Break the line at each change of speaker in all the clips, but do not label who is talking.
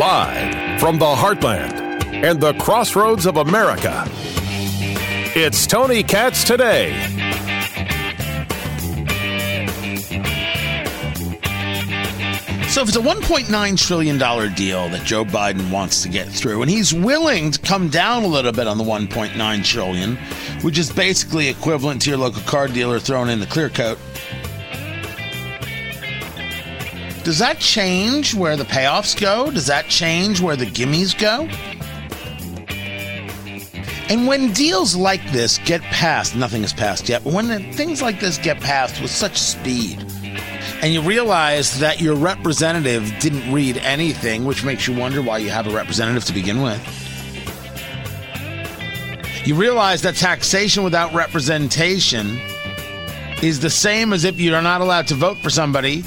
Live from the heartland and the crossroads of America, it's Tony Katz today.
So, if it's a $1.9 trillion deal that Joe Biden wants to get through, and he's willing to come down a little bit on the 1.9 trillion, which is basically equivalent to your local car dealer throwing in the clear coat, does that change where the payoffs go? Does that change where the gimmies go? And when deals like this get passed, nothing is passed yet, but when things like this get passed with such speed, and you realize that your representative didn't read anything, which makes you wonder why you have a representative to begin with. You realize that taxation without representation is the same as if you're not allowed to vote for somebody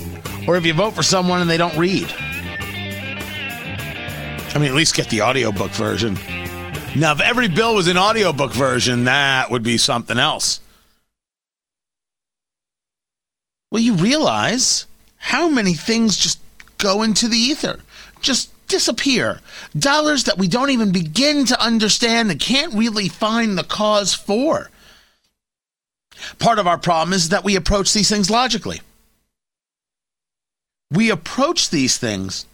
or if you vote for someone and they don't read. I mean, at least get the audiobook version. Now, if every bill was an audiobook version, that would be something else. Well, you realize how many things just go into the ether, just disappear. Dollars that we don't even begin to understand and can't really find the cause for. Part of our problem is that we approach these things logically. We approach these things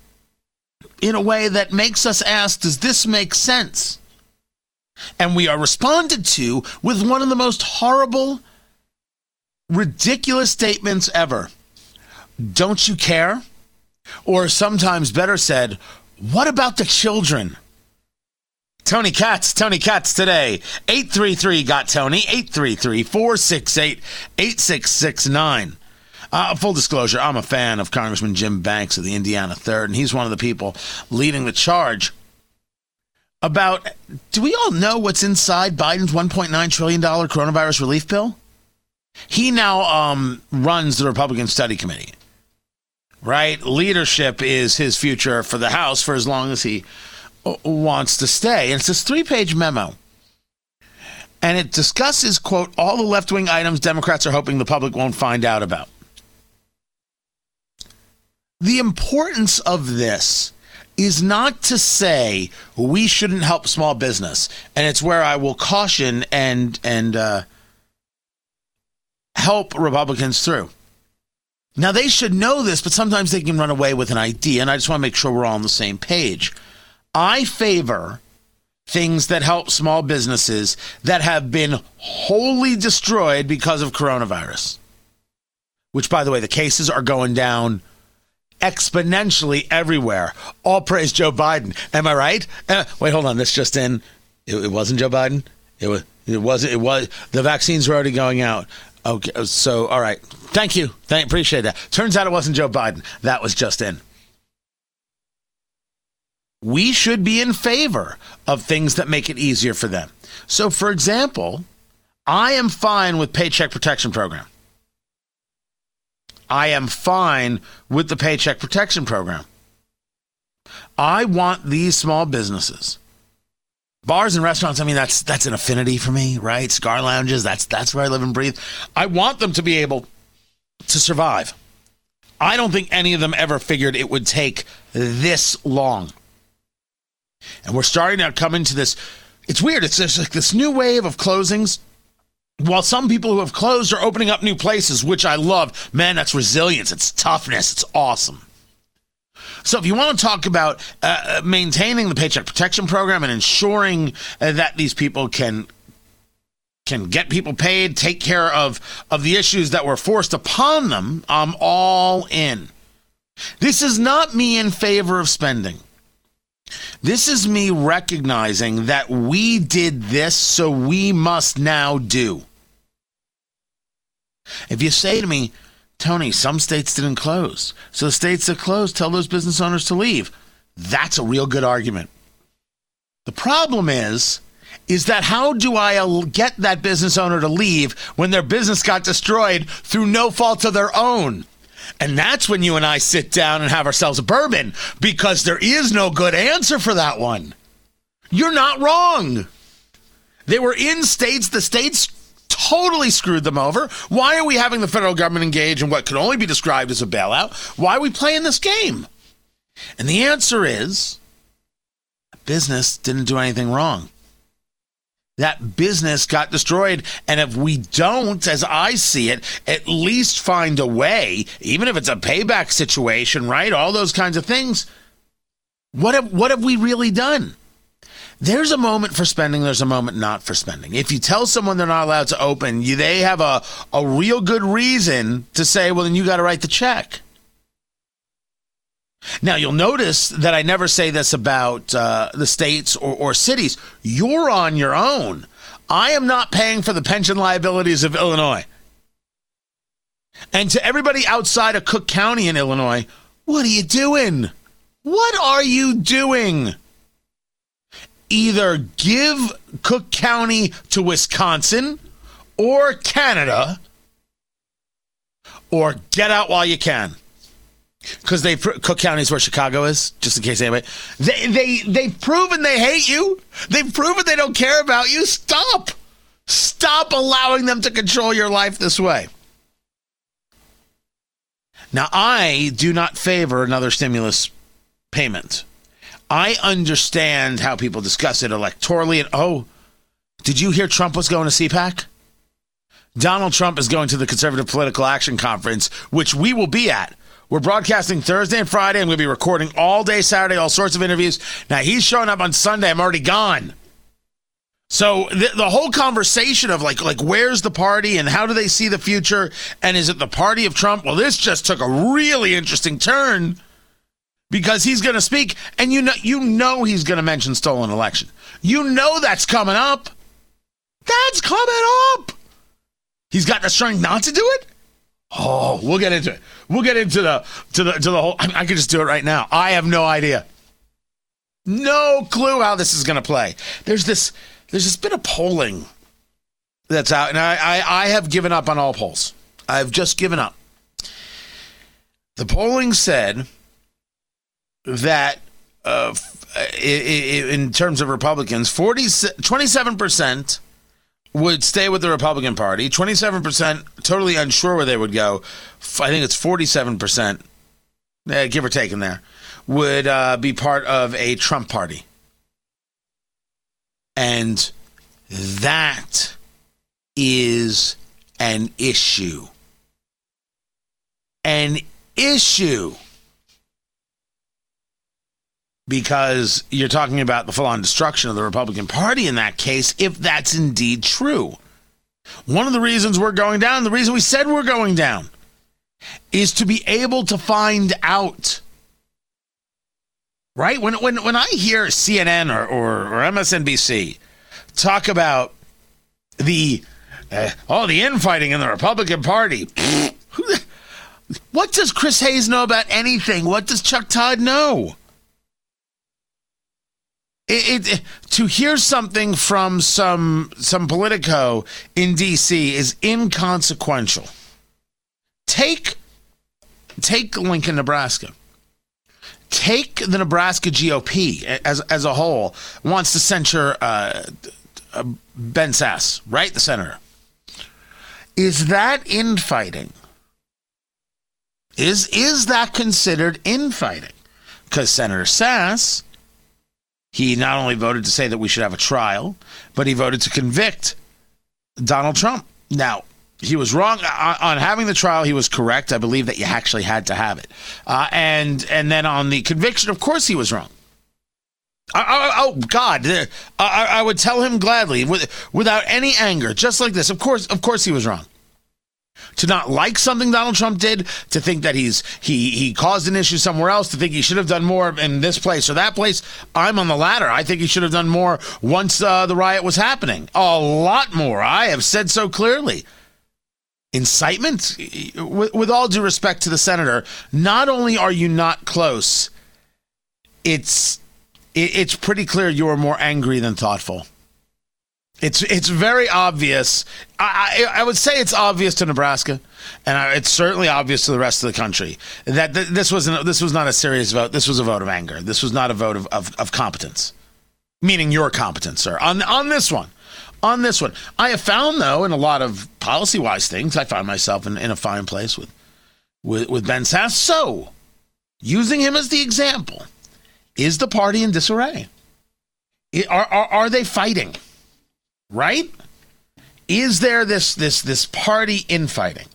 in a way that makes us ask, does this make sense? And we are responded to with one of the most horrible ridiculous statements ever. Don't you care? Or sometimes better said, what about the children? Tony Katz, Tony Katz today. 833 got Tony, 833 468 8669. Uh, full disclosure, I'm a fan of Congressman Jim Banks of the Indiana 3rd, and he's one of the people leading the charge about do we all know what's inside Biden's $1.9 trillion coronavirus relief bill? He now um, runs the Republican Study Committee, right? Leadership is his future for the House for as long as he uh, wants to stay. And it's this three page memo. And it discusses, quote, all the left wing items Democrats are hoping the public won't find out about. The importance of this is not to say we shouldn't help small business. And it's where I will caution and, and, uh, help Republicans through. Now, they should know this, but sometimes they can run away with an idea, and I just want to make sure we're all on the same page. I favor things that help small businesses that have been wholly destroyed because of coronavirus, which, by the way, the cases are going down exponentially everywhere. All praise Joe Biden. Am I right? Uh, wait, hold on. This just in. It, it wasn't Joe Biden. It was. It was. It was. The vaccines were already going out. Okay, uh, so all right. Thank you. Thank appreciate that. Turns out it wasn't Joe Biden. That was just in. We should be in favor of things that make it easier for them. So for example, I am fine with paycheck protection program. I am fine with the paycheck protection program. I want these small businesses. Bars and restaurants i mean that's that's an affinity for me right? Cigar lounges that's that's where i live and breathe. I want them to be able to survive. I don't think any of them ever figured it would take this long. And we're starting to come into this it's weird it's just like this new wave of closings while some people who have closed are opening up new places which i love man that's resilience it's toughness it's awesome so, if you want to talk about uh, maintaining the Paycheck Protection Program and ensuring uh, that these people can can get people paid, take care of of the issues that were forced upon them, I'm all in. This is not me in favor of spending. This is me recognizing that we did this, so we must now do. If you say to me, Tony, some states didn't close. So the states that closed tell those business owners to leave. That's a real good argument. The problem is, is that how do I get that business owner to leave when their business got destroyed through no fault of their own? And that's when you and I sit down and have ourselves a bourbon because there is no good answer for that one. You're not wrong. They were in states, the states totally screwed them over. Why are we having the federal government engage in what could only be described as a bailout? Why are we playing this game? And the answer is business didn't do anything wrong. That business got destroyed. And if we don't, as I see it, at least find a way, even if it's a payback situation, right? All those kinds of things. What have, what have we really done? There's a moment for spending, there's a moment not for spending. If you tell someone they're not allowed to open, you, they have a, a real good reason to say, well, then you got to write the check. Now, you'll notice that I never say this about uh, the states or, or cities. You're on your own. I am not paying for the pension liabilities of Illinois. And to everybody outside of Cook County in Illinois, what are you doing? What are you doing? Either give Cook County to Wisconsin or Canada, or get out while you can because they Cook County is where Chicago is. Just in case anybody, they they they've proven they hate you. They've proven they don't care about you. Stop, stop allowing them to control your life this way. Now, I do not favor another stimulus payment. I understand how people discuss it electorally. And oh, did you hear Trump was going to CPAC? Donald Trump is going to the Conservative Political Action Conference, which we will be at we're broadcasting Thursday and Friday. I'm going to be recording all day Saturday, all sorts of interviews. Now, he's showing up on Sunday. I'm already gone. So the, the whole conversation of like like where's the party and how do they see the future and is it the party of Trump? Well, this just took a really interesting turn because he's going to speak and you know you know he's going to mention stolen election. You know that's coming up. That's coming up. He's got the strength not to do it. Oh, we'll get into it. We'll get into the to the to the whole. I, I could just do it right now. I have no idea, no clue how this is going to play. There's this there's this bit of polling that's out, and I, I I have given up on all polls. I've just given up. The polling said that uh, in terms of Republicans, 40, 27% would stay with the Republican Party. 27% totally unsure where they would go. I think it's 47%, eh, give or take in there, would uh, be part of a Trump party. And that is an issue. An issue because you're talking about the full on destruction of the Republican Party in that case, if that's indeed true. One of the reasons we're going down, the reason we said we're going down, is to be able to find out. Right? When, when, when I hear CNN or, or, or MSNBC talk about the uh, all the infighting in the Republican Party, what does Chris Hayes know about anything? What does Chuck Todd know? It, it, to hear something from some some politico in DC is inconsequential. Take take Lincoln, Nebraska. Take the Nebraska GOP as as a whole wants to censure uh, uh, Ben Sasse, right, the senator. Is that infighting? Is is that considered infighting? Because Senator Sasse he not only voted to say that we should have a trial, but he voted to convict Donald Trump. Now, he was wrong uh, uh, on having the trial. He was correct. I believe that you actually had to have it. Uh, and and then on the conviction, of course, he was wrong. I, I, oh God, uh, I, I, would tell him gladly, with, without any anger, just like this. Of course, of course, he was wrong to not like something Donald Trump did, to think that he's he he caused an issue somewhere else, to think he should have done more in this place or that place. I'm on the latter. I think he should have done more once uh, the riot was happening. A lot more. I have said so clearly. Incitement, with, with all due respect to the senator, not only are you not close, it's it, it's pretty clear you are more angry than thoughtful. It's it's very obvious. I, I, I would say it's obvious to Nebraska, and I, it's certainly obvious to the rest of the country that th- this was this was not a serious vote. This was a vote of anger. This was not a vote of, of, of competence, meaning your competence, sir. On on this one, on this one. I have found, though, in a lot of policy wise things, I find myself in, in a fine place with, with, with Ben Sasse. So, using him as the example, is the party in disarray? Are, are, are they fighting? Right? Is there this this this party infighting?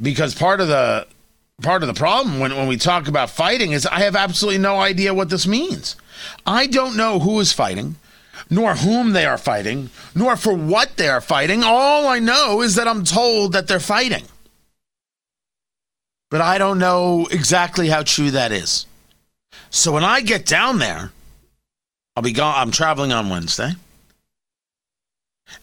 Because part of the part of the problem when, when we talk about fighting is I have absolutely no idea what this means. I don't know who is fighting, nor whom they are fighting, nor for what they are fighting. All I know is that I'm told that they're fighting. But I don't know exactly how true that is. So when I get down there, I'll be gone. I'm traveling on Wednesday.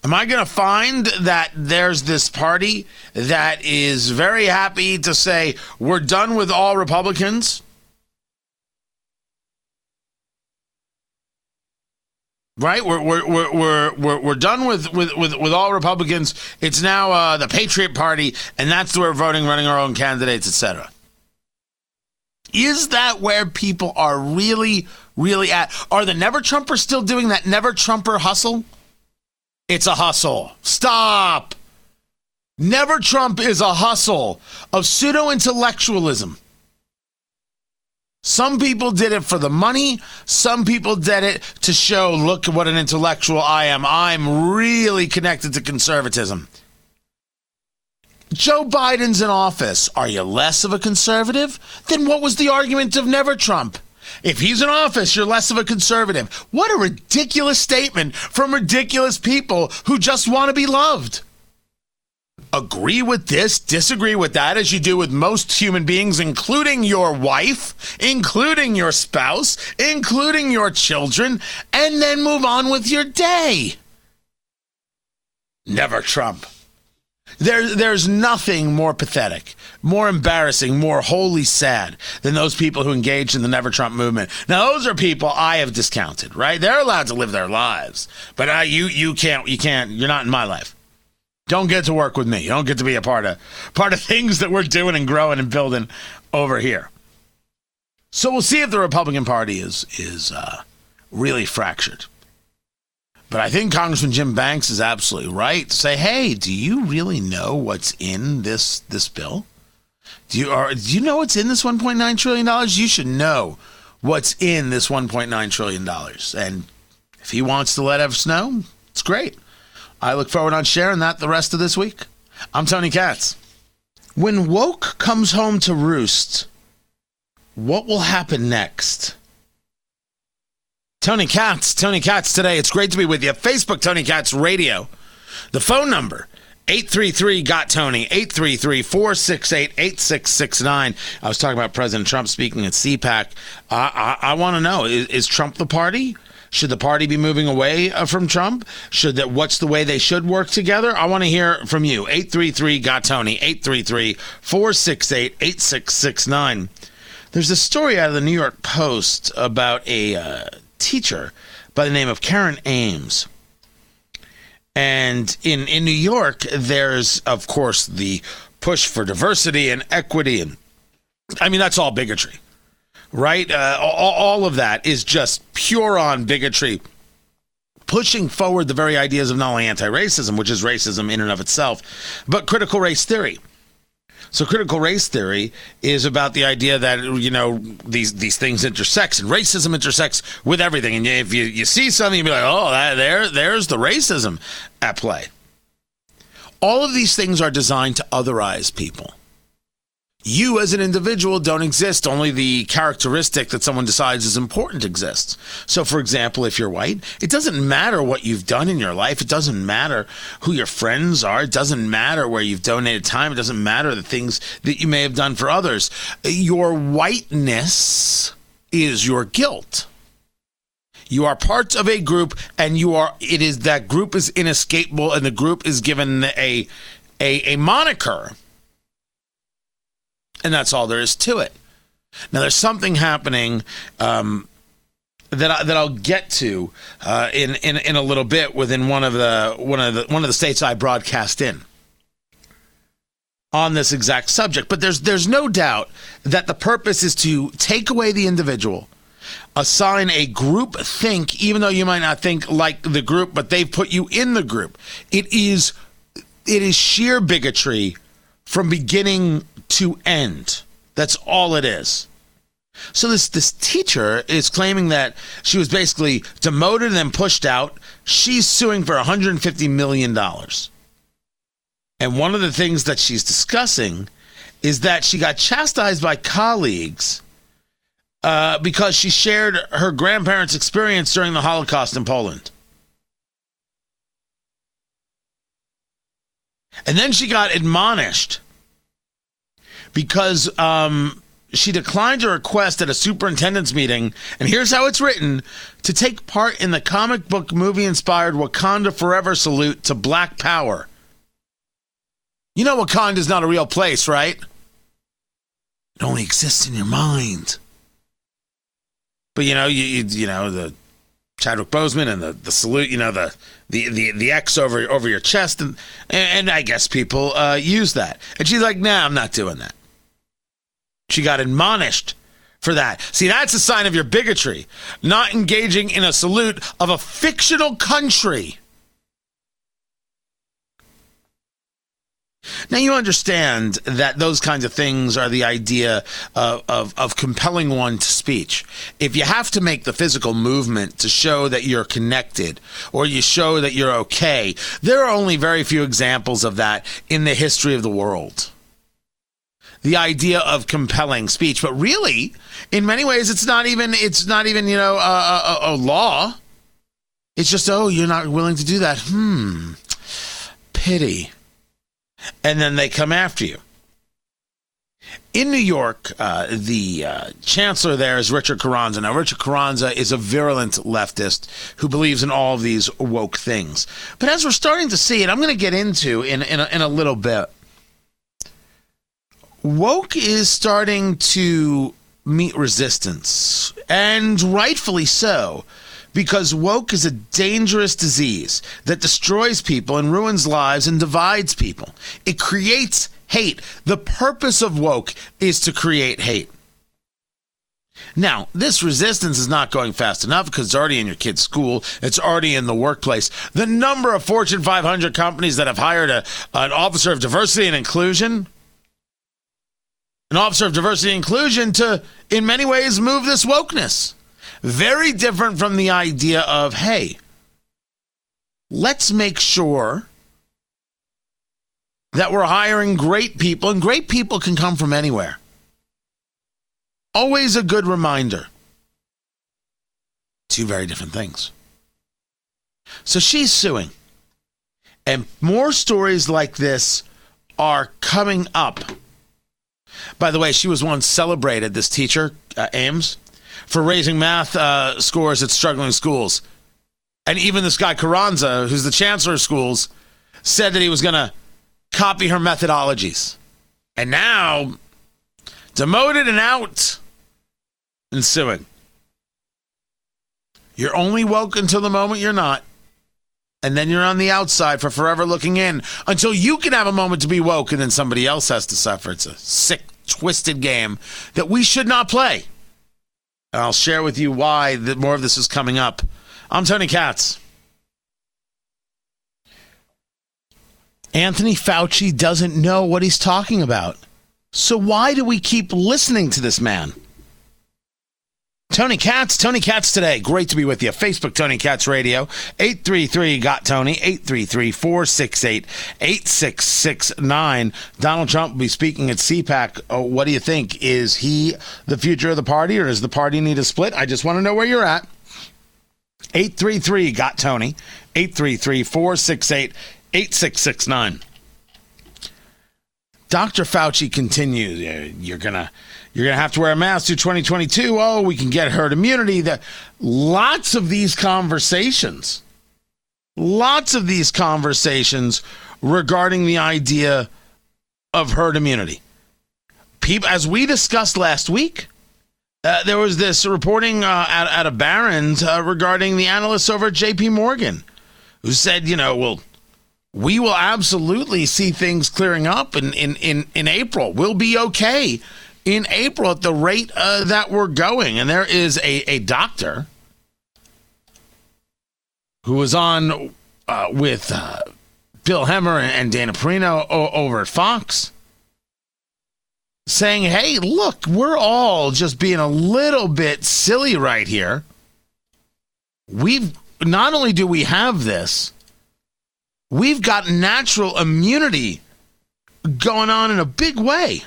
Am I going to find that there's this party that is very happy to say we're done with all Republicans? Right, we're we're we're we're we're, done with, with, with, with all Republicans. It's now uh, the Patriot Party, and that's where we're voting, running our own candidates, etc. Is that where people are really, really at? Are the Never Trumpers still doing that Never Trumper hustle? It's a hustle. Stop. Never Trump is a hustle of pseudo intellectualism. Some people did it for the money. Some people did it to show, look what an intellectual I am. I'm really connected to conservatism. Joe Biden's in office. Are you less of a conservative? Then what was the argument of never Trump? If he's in office, you're less of a conservative. What a ridiculous statement from ridiculous people who just want to be loved. Agree with this, disagree with that, as you do with most human beings, including your wife, including your spouse, including your children, and then move on with your day. Never Trump. There, there's nothing more pathetic, more embarrassing, more wholly sad than those people who engaged in the Never Trump movement. Now, those are people I have discounted, right? They're allowed to live their lives, but uh, you, you can't, you can't. You're not in my life. Don't get to work with me. You don't get to be a part of part of things that we're doing and growing and building over here. So we'll see if the Republican Party is is uh, really fractured. But I think Congressman Jim Banks is absolutely right to say, "Hey, do you really know what's in this this bill? Do you are do you know what's in this 1.9 trillion dollars? You should know what's in this 1.9 trillion dollars." And if he wants to let us know, it's great. I look forward on sharing that the rest of this week. I'm Tony Katz. When woke comes home to roost, what will happen next? Tony Katz, Tony Katz today. It's great to be with you. Facebook, Tony Katz Radio. The phone number, 833 got Tony, 833 468 8669. I was talking about President Trump speaking at CPAC. I, I, I want to know is, is, Trump the party? Should the party be moving away uh, from Trump? Should that what's the way they should work together? I want to hear from you. 833 got Tony, 833 468 8669. There's a story out of the New York Post about a uh, teacher by the name of Karen Ames. And in, in New York, there's, of course, the push for diversity and equity. And I mean, that's all bigotry, right? Uh, all, all of that is just pure on bigotry, pushing forward the very ideas of not only anti racism, which is racism in and of itself, but critical race theory. So critical race theory is about the idea that you know these these things intersect and racism intersects with everything. And if you, you see something, you be like, oh, that, there there's the racism at play. All of these things are designed to otherize people you as an individual don't exist. Only the characteristic that someone decides is important exists. So, for example, if you're white, it doesn't matter what you've done in your life. It doesn't matter who your friends are. It doesn't matter where you've donated time. It doesn't matter the things that you may have done for others. Your whiteness is your guilt. You are part of a group, and you are. It is that group is inescapable, and the group is given a a, a moniker and that's all there is to it. Now, there's something happening um, that I, that I'll get to uh, in, in in a little bit within one of the one of the one of the states I broadcast in on this exact subject. But there's there's no doubt that the purpose is to take away the individual assign a group think, even though you might not think like the group, but they've put you in the group. It is it is sheer bigotry from beginning to end. That's all it is. So this this teacher is claiming that she was basically demoted and then pushed out. She's suing for 150 million dollars. And one of the things that she's discussing is that she got chastised by colleagues uh, because she shared her grandparents' experience during the Holocaust in Poland. And then she got admonished because um, she declined a request at a superintendent's meeting, and here's how it's written to take part in the comic book movie inspired Wakanda Forever salute to Black Power. You know, Wakanda is not a real place, right? It only exists in your mind. But you know, you you, you know the Chadwick Boseman and the, the salute, you know the the the the X over over your chest, and and, I guess people uh, use that. And she's like, "Nah, I'm not doing that." She got admonished for that. See, that's a sign of your bigotry, not engaging in a salute of a fictional country. Now you understand that those kinds of things are the idea of, of, of, compelling one to speech. If you have to make the physical movement to show that you're connected or you show that you're okay, there are only very few examples of that in the history of the world. The idea of compelling speech, but really, in many ways, it's not even it's not even you know a, a, a law. It's just oh, you're not willing to do that. Hmm, pity and then they come after you. In New York, uh, the uh, chancellor there is Richard Carranza. Now, Richard Carranza is a virulent leftist who believes in all of these woke things. But as we're starting to see and I'm going to get into in, in a, in a little bit. Woke is starting to meet resistance, and rightfully so because woke is a dangerous disease that destroys people and ruins lives and divides people. It creates hate. The purpose of woke is to create hate. Now, this resistance is not going fast enough because it's already in your kid's school. It's already in the workplace. The number of Fortune 500 companies that have hired a, an officer of diversity and inclusion, an officer of diversity and inclusion to, in many ways, move this wokeness. Very different from the idea of, hey, let's make sure that we're hiring great people, and great people can come from anywhere. Always a good reminder. Two very different things. So she's suing. And more stories like this are coming up. By the way, she was once celebrated, this teacher, uh, Ames for raising math uh, scores at struggling schools. And even this guy Carranza, who's the chancellor of schools, said that he was going to copy her methodologies. And now, demoted and out and suing. You're only woke until the moment you're not. And then you're on the outside for forever looking in until you can have a moment to be woke and then somebody else has to suffer. It's a sick, twisted game that we should not play. And I'll share with you why that more of this is coming up. I'm Tony Katz. Anthony Fauci doesn't know what he's talking about. So why do we keep listening to this man? Tony Katz, Tony Katz today. Great to be with you. Facebook, Tony Katz Radio, 833 Got Tony, 833 468 8669. Donald Trump will be speaking at CPAC. Oh, uh, what do you think? Is he the future of the party or does the party need a split? I just want to know where you're at. 833 Got Tony, 833 468 8669. Dr. Fauci continues. You're going to you're going to have to wear a mask through 2022. Oh, we can get herd immunity. That lots of these conversations, lots of these conversations regarding the idea of herd immunity. People, as we discussed last week, uh, there was this reporting uh, at, at a Barron's uh, regarding the analysts over at J.P. Morgan, who said, you know, well, we will absolutely see things clearing up in, in, in, in April. We'll be okay in April at the rate uh, that we're going. And there is a, a doctor who was on uh, with uh, Bill Hemmer and Dana Perino o- over at Fox saying, hey, look, we're all just being a little bit silly right here. We've not only do we have this, we've got natural immunity going on in a big way.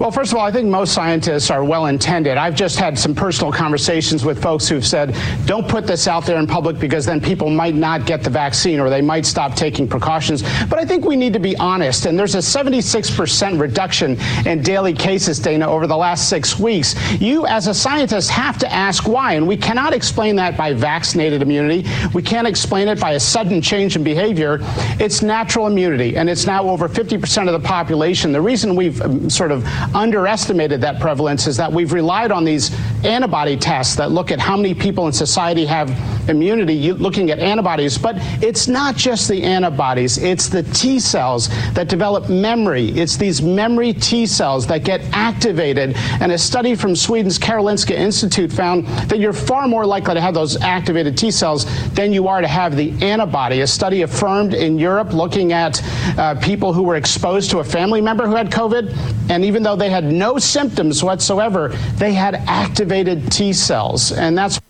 Well, first of all, I think most scientists are well intended. I've just had some personal conversations with folks who've said, don't put this out there in public because then people might not get the vaccine or they might stop taking precautions. But I think we need to be honest. And there's a 76% reduction in daily cases, Dana, over the last six weeks. You, as a scientist, have to ask why. And we cannot explain that by vaccinated immunity. We can't explain it by a sudden change in behavior. It's natural immunity, and it's now over 50% of the population. The reason we've um, sort of underestimated that prevalence is that we've relied on these antibody tests that look at how many people in society have immunity, looking at antibodies. But it's not just the antibodies, it's the T cells that develop memory. It's these memory T cells that get activated. And a study from Sweden's Karolinska Institute found that you're far more likely to have those activated T cells than you are to have the antibody. A study affirmed in Europe looking at uh, people who were exposed to a family member who had COVID, and even though they had no symptoms whatsoever, they had activated T cells. And that's.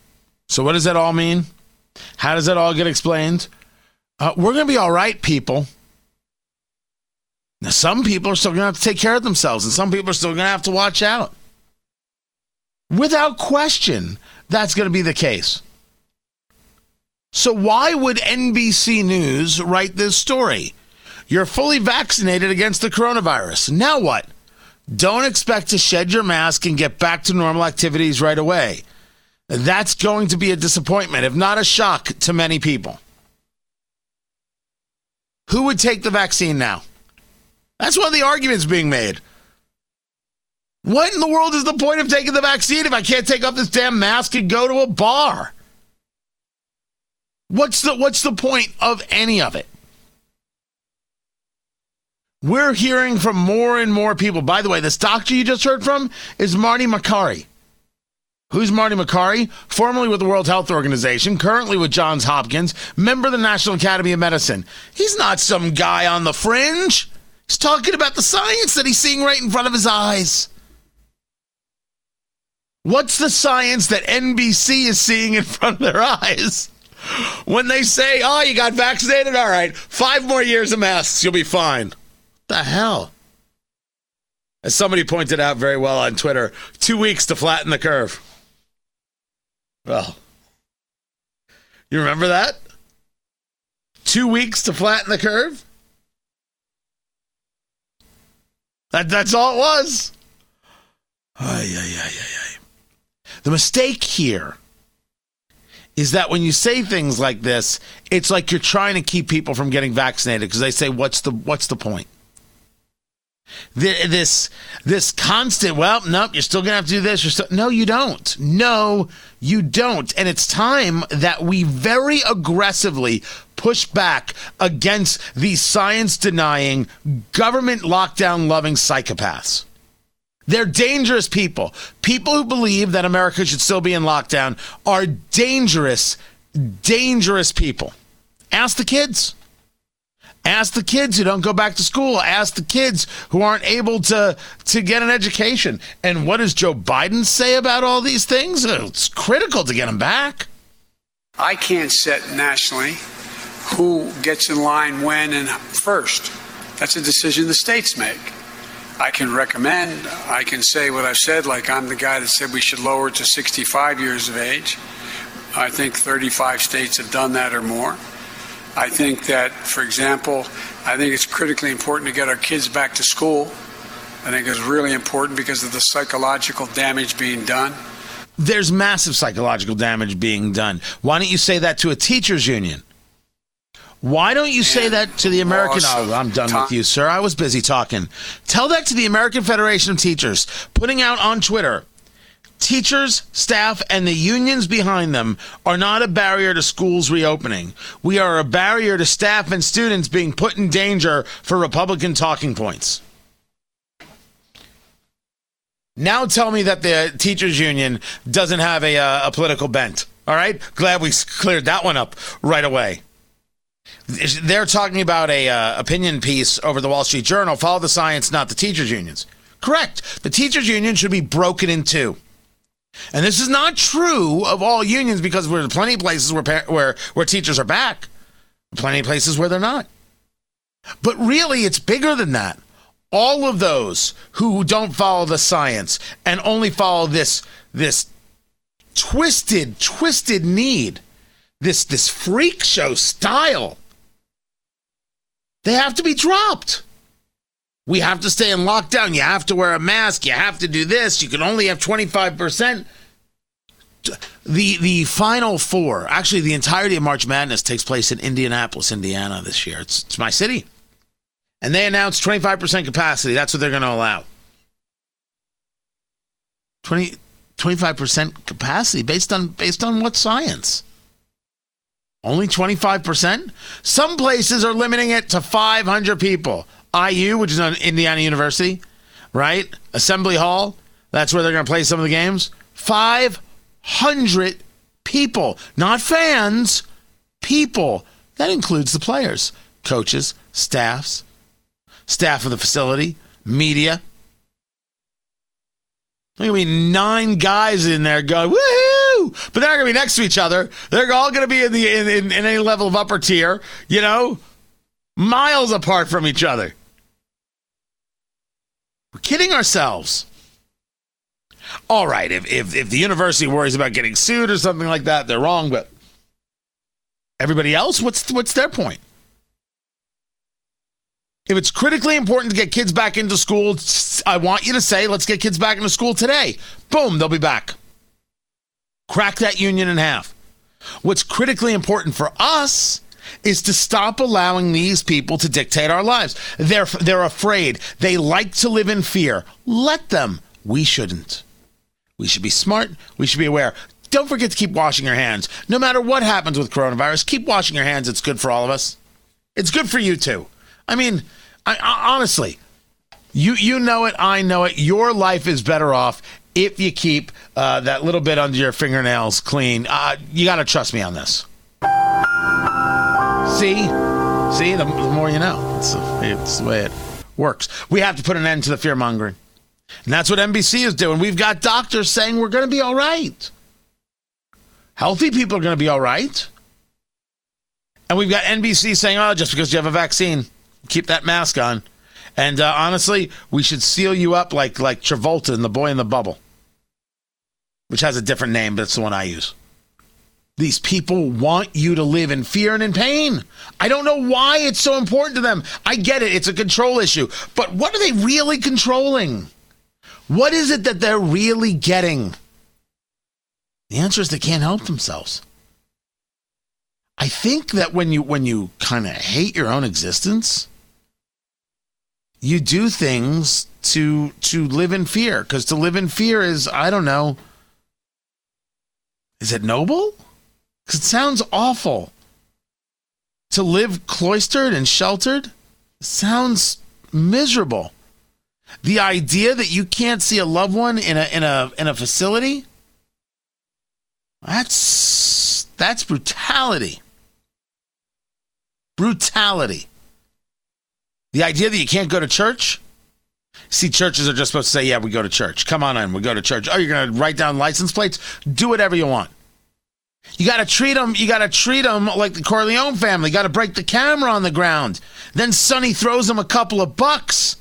So, what does that all mean? How does that all get explained? Uh, we're going to be all right, people. Now, some people are still going to have to take care of themselves, and some people are still going to have to watch out. Without question, that's going to be the case. So, why would NBC News write this story? You're fully vaccinated against the coronavirus. Now what? Don't expect to shed your mask and get back to normal activities right away. That's going to be a disappointment, if not a shock to many people. Who would take the vaccine now? That's one of the arguments being made. What in the world is the point of taking the vaccine if I can't take off this damn mask and go to a bar? What's the what's the point of any of it? We're hearing from more and more people. By the way, this doctor you just heard from is Marty Makary. Who's Marty Makary? Formerly with the World Health Organization, currently with Johns Hopkins, member of the National Academy of Medicine. He's not some guy on the fringe. He's talking about the science that he's seeing right in front of his eyes. What's the science that NBC is seeing in front of their eyes? When they say, oh, you got vaccinated? All right, five more years of masks, you'll be fine. The hell? As somebody pointed out very well on Twitter, two weeks to flatten the curve. Well, you remember that? Two weeks to flatten the curve? That, that's all it was. Ay, ay, ay, ay, ay. The mistake here is that when you say things like this, it's like you're trying to keep people from getting vaccinated because they say, "What's the what's the point?" This this constant. Well, nope. You're still gonna have to do this. You're still no. You don't. No, you don't. And it's time that we very aggressively push back against these science denying, government lockdown loving psychopaths. They're dangerous people. People who believe that America should still be in lockdown are dangerous, dangerous people. Ask the kids. Ask the kids who don't go back to school. Ask the kids who aren't able to, to get an education. And what does Joe Biden say about all these things? Uh, it's critical to get them back.
I can't set nationally who gets in line when and first. That's a decision the states make. I can recommend, I can say what I've said, like I'm the guy that said we should lower it to 65 years of age. I think 35 states have done that or more. I think that, for example, I think it's critically important to get our kids back to school. I think it's really important because of the psychological damage being done.
There's massive psychological damage being done. Why don't you say that to a teachers union? Why don't you say that to the American? Oh, I'm done with you, sir. I was busy talking. Tell that to the American Federation of Teachers, putting out on Twitter. Teachers, staff, and the unions behind them are not a barrier to schools reopening. We are a barrier to staff and students being put in danger for Republican talking points. Now tell me that the teachers union doesn't have a, uh, a political bent. All right, glad we cleared that one up right away. They're talking about a uh, opinion piece over the Wall Street Journal. Follow the science, not the teachers unions. Correct. The teachers union should be broken in two. And this is not true of all unions because there's plenty of places where, where, where teachers are back, plenty of places where they're not. But really, it's bigger than that. All of those who don't follow the science and only follow this, this twisted, twisted need, this, this freak show style, they have to be dropped. We have to stay in lockdown. You have to wear a mask. You have to do this. You can only have 25%. The the final four, actually the entirety of March Madness takes place in Indianapolis, Indiana this year. It's, it's my city. And they announced 25% capacity. That's what they're going to allow. 20 25% capacity based on based on what science? Only 25%? Some places are limiting it to 500 people. IU, which is on Indiana University, right? Assembly Hall, that's where they're going to play some of the games. 500 people, not fans, people. That includes the players, coaches, staffs, staff of the facility, media. There's going to be nine guys in there going, woohoo! But they're not going to be next to each other. They're all going to be in, the, in, in, in any level of upper tier, you know, miles apart from each other. We're kidding ourselves. All right, if, if, if the university worries about getting sued or something like that, they're wrong. But everybody else, what's what's their point? If it's critically important to get kids back into school, I want you to say, let's get kids back into school today. Boom, they'll be back. Crack that union in half. What's critically important for us is to stop allowing these people to dictate our lives. They're they're afraid. They like to live in fear. Let them. We shouldn't. We should be smart. We should be aware. Don't forget to keep washing your hands. No matter what happens with coronavirus, keep washing your hands. It's good for all of us. It's good for you too. I mean, I, I, honestly, you you know it. I know it. Your life is better off if you keep uh, that little bit under your fingernails clean. Uh, you got to trust me on this. See? See, the, the more you know. It's, it's the way it works. We have to put an end to the fear mongering. And that's what NBC is doing. We've got doctors saying we're going to be all right. Healthy people are going to be all right. And we've got NBC saying, oh, just because you have a vaccine, keep that mask on. And uh, honestly, we should seal you up like, like Travolta in The Boy in the Bubble, which has a different name, but it's the one I use. These people want you to live in fear and in pain. I don't know why it's so important to them. I get it, it's a control issue. But what are they really controlling? What is it that they're really getting? The answer is they can't help themselves. I think that when you when you kind of hate your own existence, you do things to to live in fear because to live in fear is I don't know. Is it noble? Because it sounds awful. To live cloistered and sheltered sounds miserable. The idea that you can't see a loved one in a in a in a facility that's that's brutality. Brutality. The idea that you can't go to church? See, churches are just supposed to say, yeah, we go to church. Come on in, we go to church. Oh, you're going to write down license plates? Do whatever you want. You got to treat them. You got to treat them like the Corleone family. Got to break the camera on the ground. Then Sonny throws them a couple of bucks.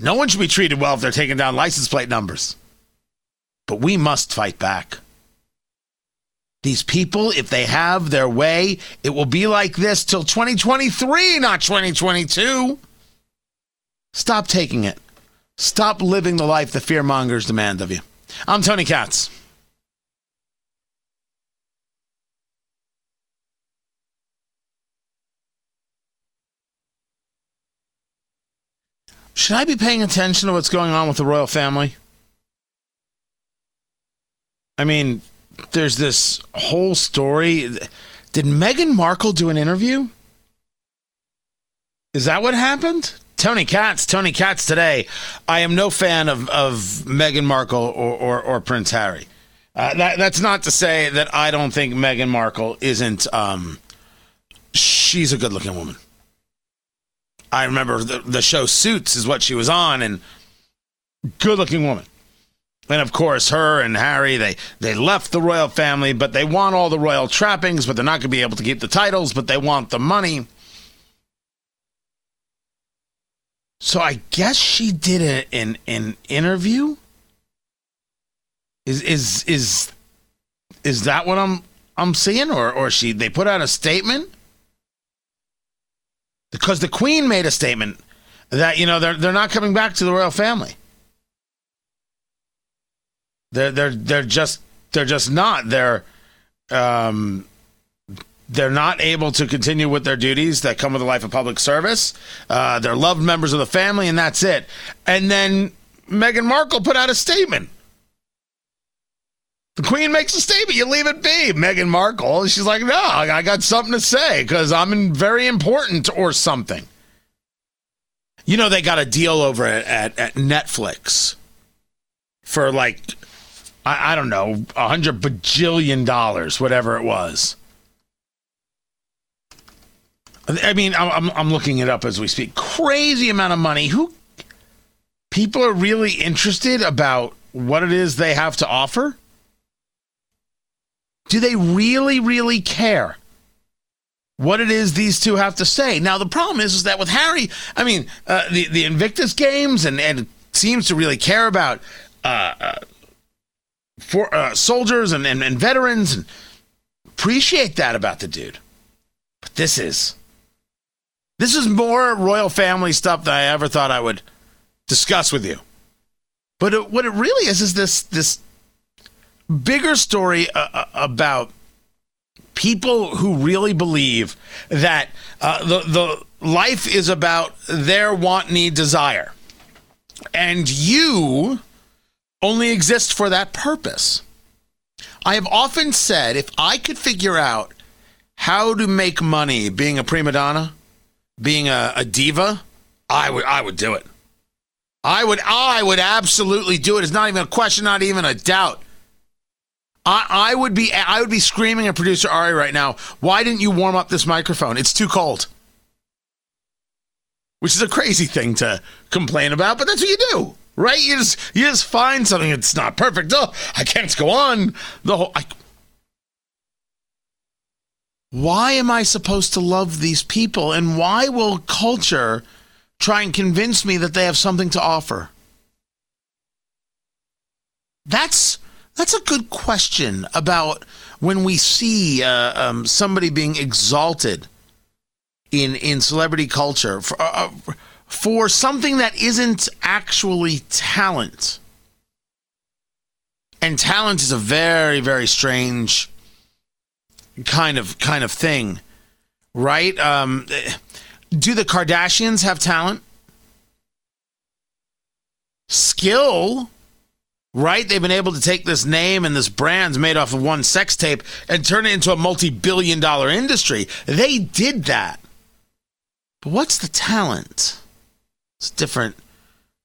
No one should be treated well if they're taking down license plate numbers. But we must fight back. These people, if they have their way, it will be like this till 2023, not 2022. Stop taking it. Stop living the life the fearmongers demand of you. I'm Tony Katz. Should I be paying attention to what's going on with the royal family? I mean, there's this whole story. Did Meghan Markle do an interview? Is that what happened? Tony Katz, Tony Katz today. I am no fan of, of Meghan Markle or, or, or Prince Harry. Uh, that, that's not to say that I don't think Meghan Markle isn't. Um, she's a good looking woman. I remember the, the show Suits is what she was on, and good looking woman. And of course, her and Harry, they, they left the royal family, but they want all the royal trappings, but they're not going to be able to keep the titles, but they want the money. So I guess she did a, an an interview. Is is is is that what I'm I'm seeing, or or she they put out a statement? Because the Queen made a statement that you know they're they're not coming back to the royal family. They're they're they're just they're just not. They're um they're not able to continue with their duties that come with a life of public service. Uh, they're loved members of the family, and that's it. And then Meghan Markle put out a statement. The Queen makes a statement. You leave it be, Meghan Markle. She's like, no, I got something to say because I'm very important or something. You know, they got a deal over at, at, at Netflix for like, I, I don't know, a hundred bajillion dollars, whatever it was. I mean, I'm I'm looking it up as we speak. Crazy amount of money. Who people are really interested about what it is they have to offer? Do they really, really care what it is these two have to say? Now, the problem is, is that with Harry, I mean, uh, the the Invictus Games and and seems to really care about uh, uh, for uh, soldiers and, and and veterans and appreciate that about the dude. But this is this is more royal family stuff than I ever thought I would discuss with you. But it, what it really is is this this bigger story uh, uh, about people who really believe that uh, the the life is about their want, need, desire, and you only exist for that purpose. I have often said if I could figure out how to make money being a prima donna being a, a diva, I would I would do it. I would I would absolutely do it. It's not even a question, not even a doubt. I, I would be I would be screaming at producer Ari right now. Why didn't you warm up this microphone? It's too cold. Which is a crazy thing to complain about, but that's what you do, right? You just you just find something that's not perfect. Oh, I can't go on the whole. I, why am I supposed to love these people? And why will culture try and convince me that they have something to offer? That's that's a good question about when we see uh, um, somebody being exalted in in celebrity culture for, uh, for something that isn't actually talent. And talent is a very very strange kind of kind of thing, right? Um, do the Kardashians have talent? Skill, right? They've been able to take this name and this brand's made off of one sex tape and turn it into a multi-billion dollar industry. They did that. But what's the talent? It's different.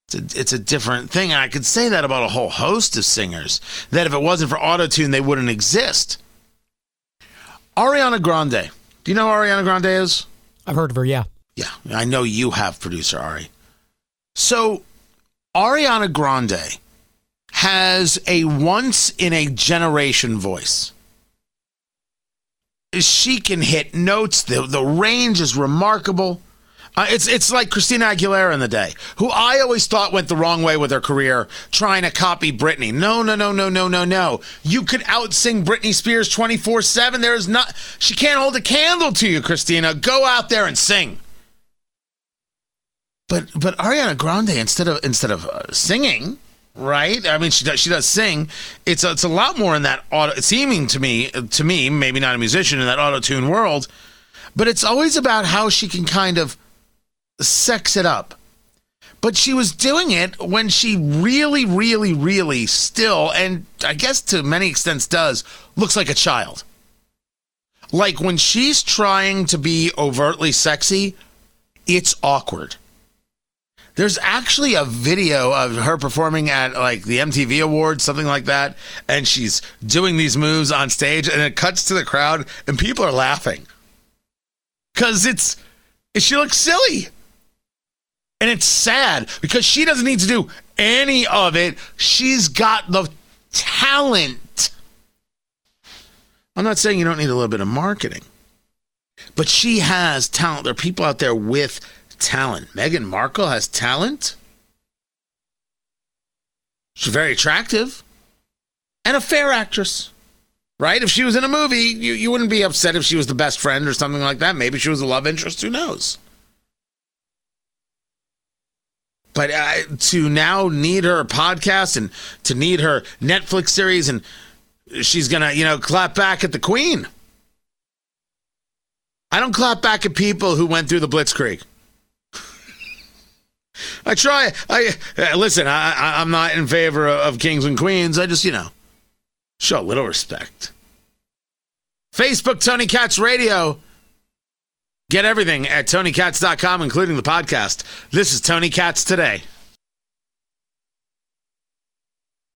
It's a, it's a different thing. And I could say that about a whole host of singers. That if it wasn't for autotune, they wouldn't exist. Ariana Grande. Do you know who Ariana Grande is?
I've heard of her, yeah.
Yeah, I know you have, producer Ari. So, Ariana Grande has a once in a generation voice. She can hit notes, the, the range is remarkable. Uh, it's it's like Christina Aguilera in the day, who I always thought went the wrong way with her career, trying to copy Britney. No, no, no, no, no, no, no. You could outsing Britney Spears twenty four seven. There is not. She can't hold a candle to you, Christina. Go out there and sing. But but Ariana Grande instead of instead of uh, singing, right? I mean, she does she does sing. It's a, it's a lot more in that auto. Seeming to me to me, maybe not a musician in that auto tune world, but it's always about how she can kind of sex it up. But she was doing it when she really, really, really still, and I guess to many extents does, looks like a child. Like when she's trying to be overtly sexy, it's awkward. There's actually a video of her performing at like the MTV Awards, something like that, and she's doing these moves on stage, and it cuts to the crowd, and people are laughing because it's she looks silly, and it's sad because she doesn't need to do any of it. She's got the talent. I'm not saying you don't need a little bit of marketing, but she has talent. There are people out there with talent. Meghan Markle has talent. She's very attractive and a fair actress. Right? If she was in a movie, you, you wouldn't be upset if she was the best friend or something like that. Maybe she was a love interest. Who knows? But uh, to now need her podcast and to need her Netflix series, and she's going to, you know, clap back at the Queen. I don't clap back at people who went through the Blitzkrieg. I try. I uh, listen. I, am not in favor of kings and queens. I just you know show a little respect. Facebook Tony Katz Radio. Get everything at TonyKatz.com, including the podcast. This is Tony Katz today.